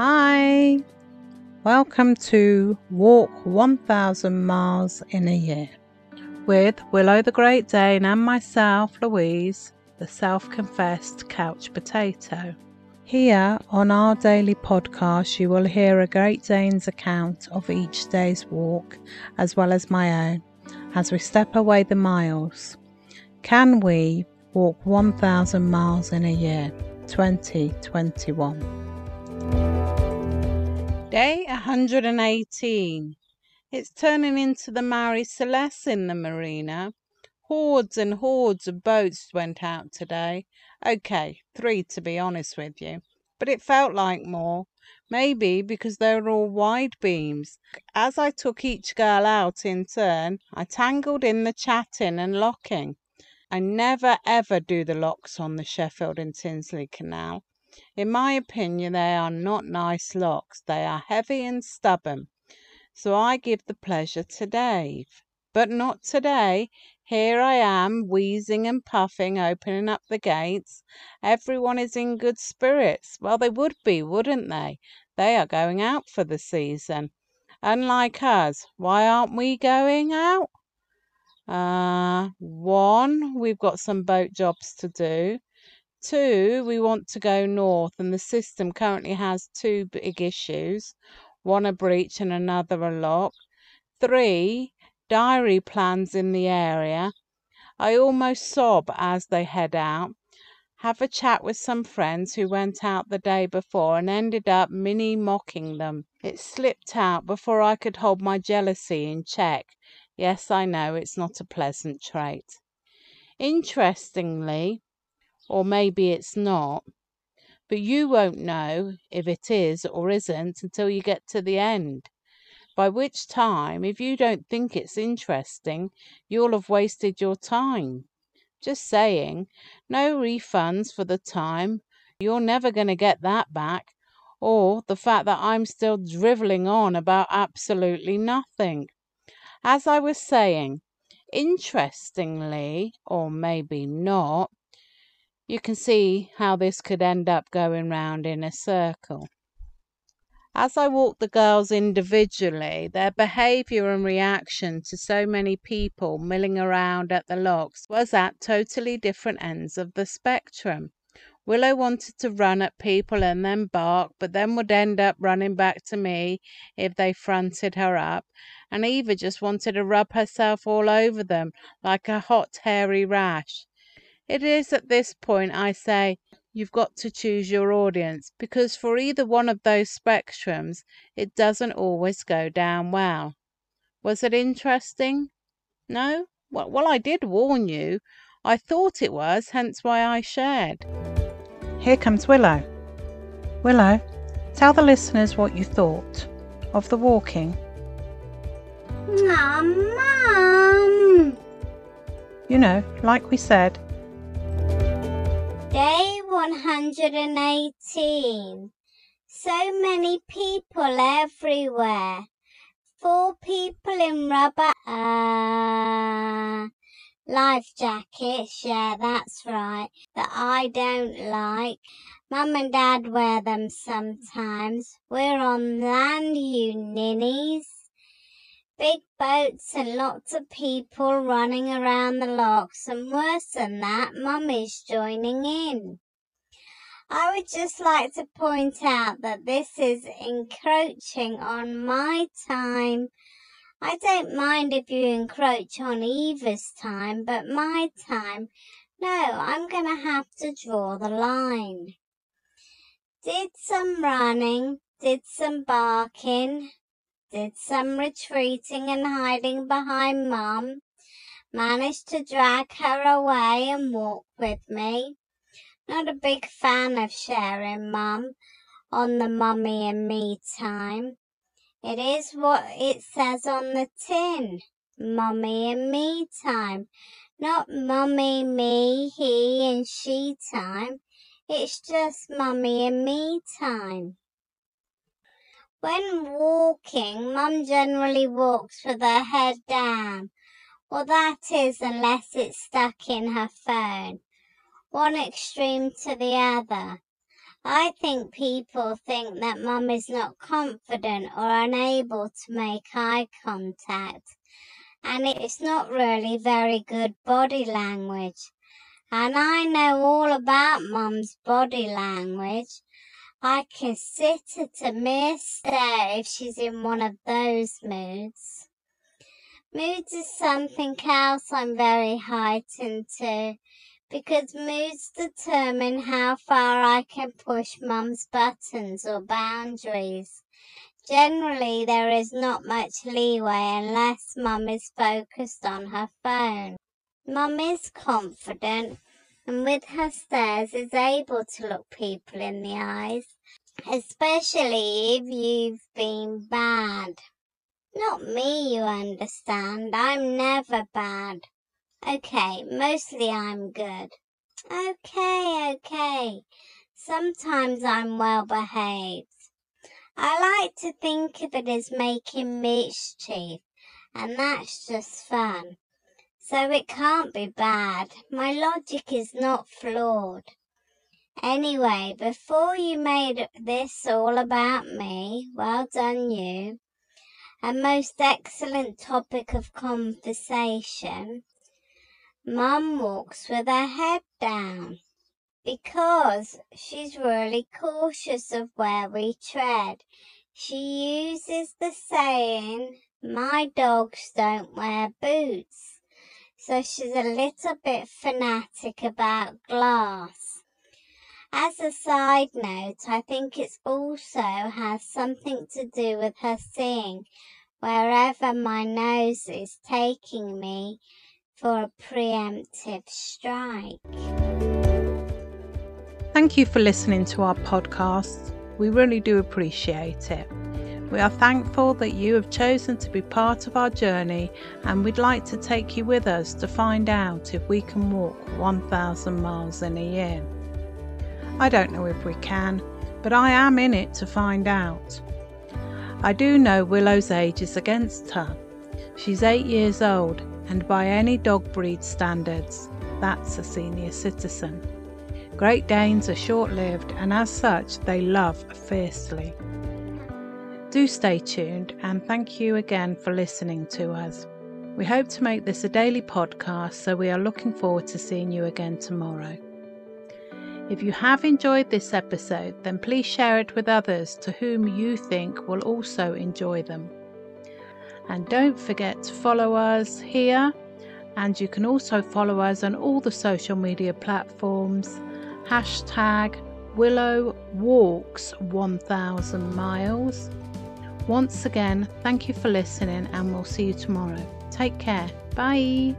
Hi, welcome to Walk 1000 Miles in a Year with Willow the Great Dane and myself, Louise, the self confessed couch potato. Here on our daily podcast, you will hear a Great Dane's account of each day's walk as well as my own as we step away the miles. Can we walk 1000 miles in a year? 2021. Day 118. It's turning into the Marie Celeste in the marina. Hordes and hordes of boats went out today. Okay, three to be honest with you, but it felt like more. Maybe because they were all wide beams. As I took each girl out in turn, I tangled in the chatting and locking. I never ever do the locks on the Sheffield and Tinsley Canal. In my opinion, they are not nice locks. They are heavy and stubborn. So I give the pleasure to Dave. But not today. Here I am, wheezing and puffing, opening up the gates. Everyone is in good spirits. Well, they would be, wouldn't they? They are going out for the season. Unlike us, why aren't we going out? Uh, one, we've got some boat jobs to do. Two, we want to go north, and the system currently has two big issues one a breach and another a lock. Three, diary plans in the area. I almost sob as they head out. Have a chat with some friends who went out the day before and ended up mini mocking them. It slipped out before I could hold my jealousy in check. Yes, I know it's not a pleasant trait. Interestingly, or maybe it's not. But you won't know if it is or isn't until you get to the end. By which time, if you don't think it's interesting, you'll have wasted your time. Just saying, no refunds for the time. You're never going to get that back. Or the fact that I'm still drivelling on about absolutely nothing. As I was saying, interestingly, or maybe not, you can see how this could end up going round in a circle. As I walked the girls individually, their behaviour and reaction to so many people milling around at the locks was at totally different ends of the spectrum. Willow wanted to run at people and then bark, but then would end up running back to me if they fronted her up, and Eva just wanted to rub herself all over them like a hot hairy rash. It is at this point I say you've got to choose your audience because for either one of those spectrums it doesn't always go down well. Was it interesting? No? Well, well, I did warn you. I thought it was, hence why I shared. Here comes Willow. Willow, tell the listeners what you thought of the walking. Mum. You know, like we said, Day 118. So many people everywhere. Four people in rubber uh, life jackets, yeah, that's right, that I don't like. Mum and Dad wear them sometimes. We're on land, you ninnies. Big boats and lots of people running around the locks, and worse than that, Mummy's joining in. I would just like to point out that this is encroaching on my time. I don't mind if you encroach on Eva's time, but my time, no, I'm going to have to draw the line. Did some running, did some barking, did some retreating and hiding behind Mum. Managed to drag her away and walk with me. Not a big fan of sharing Mum on the mummy and me time. It is what it says on the tin. Mummy and me time. Not mummy, me, he and she time. It's just mummy and me time. When walking, Mum generally walks with her head down. Well, that is, unless it's stuck in her phone. One extreme to the other. I think people think that mum is not confident or unable to make eye contact, and it's not really very good body language. And I know all about mum's body language. I at a mere stare if she's in one of those moods. Moods is something else I'm very heightened to because moods determine how far I can push mum's buttons or boundaries. Generally, there is not much leeway unless mum is focused on her phone. Mum is confident and with her stares is able to look people in the eyes, especially if you've been bad. Not me, you understand. I'm never bad. Okay, mostly I'm good. Okay, okay. Sometimes I'm well behaved. I like to think of it as making mischief, and that's just fun. So it can't be bad. My logic is not flawed. Anyway, before you made this all about me, well done you. A most excellent topic of conversation. Mum walks with her head down because she's really cautious of where we tread. She uses the saying, my dogs don't wear boots. So she's a little bit fanatic about glass. As a side note, I think it also has something to do with her seeing wherever my nose is taking me for a preemptive strike. Thank you for listening to our podcast. We really do appreciate it. We are thankful that you have chosen to be part of our journey, and we'd like to take you with us to find out if we can walk 1,000 miles in a year. I don't know if we can, but I am in it to find out. I do know Willow's age is against her. She's eight years old and by any dog breed standards, that's a senior citizen. Great Danes are short lived and as such they love fiercely. Do stay tuned and thank you again for listening to us. We hope to make this a daily podcast, so we are looking forward to seeing you again tomorrow. If you have enjoyed this episode, then please share it with others to whom you think will also enjoy them. And don't forget to follow us here. And you can also follow us on all the social media platforms. Hashtag Willow Walks 1000 Miles. Once again, thank you for listening, and we'll see you tomorrow. Take care. Bye.